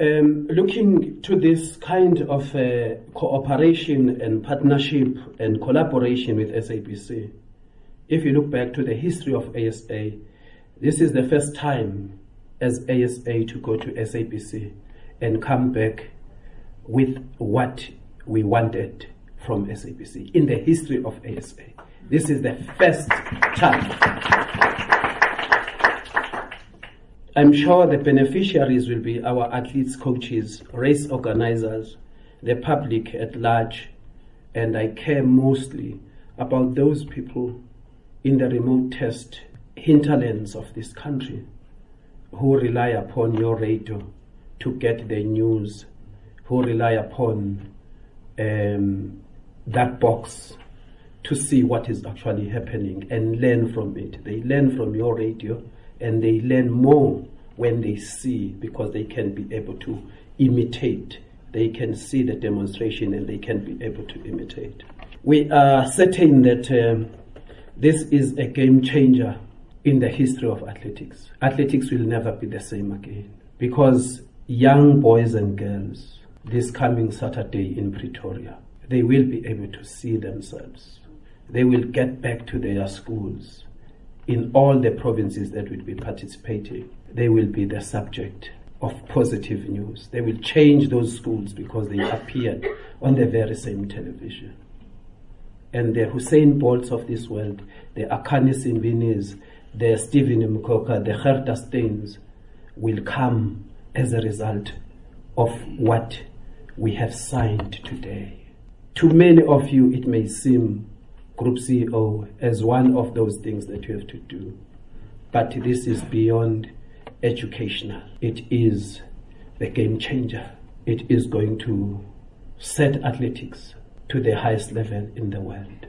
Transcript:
Um, looking to this kind of uh, cooperation and partnership and collaboration with SABC, if you look back to the history of ASA, this is the first time as ASA to go to SABC and come back with what we wanted from SABC in the history of ASA. This is the first time. I'm sure the beneficiaries will be our athletes, coaches, race organizers, the public at large, and I care mostly about those people in the remote, remotest hinterlands of this country who rely upon your radio to get their news, who rely upon um, that box to see what is actually happening and learn from it. They learn from your radio and they learn more when they see because they can be able to imitate. They can see the demonstration and they can be able to imitate. We are certain that um, this is a game changer in the history of athletics. Athletics will never be the same again because young boys and girls this coming Saturday in Pretoria, they will be able to see themselves. They will get back to their schools in all the provinces that will be participating. They will be the subject of positive news. They will change those schools because they appeared on the very same television. And the Usain Bolts of this world, the Akani Simbines, the Stephen Mokoka, the Gerda Steyns will come as a result of what we have signed today. To many of you, it may seem Group CEO as one of those things that you have to do. But this is beyond educational. It is the game changer. It is going to set athletics to the highest level in the world.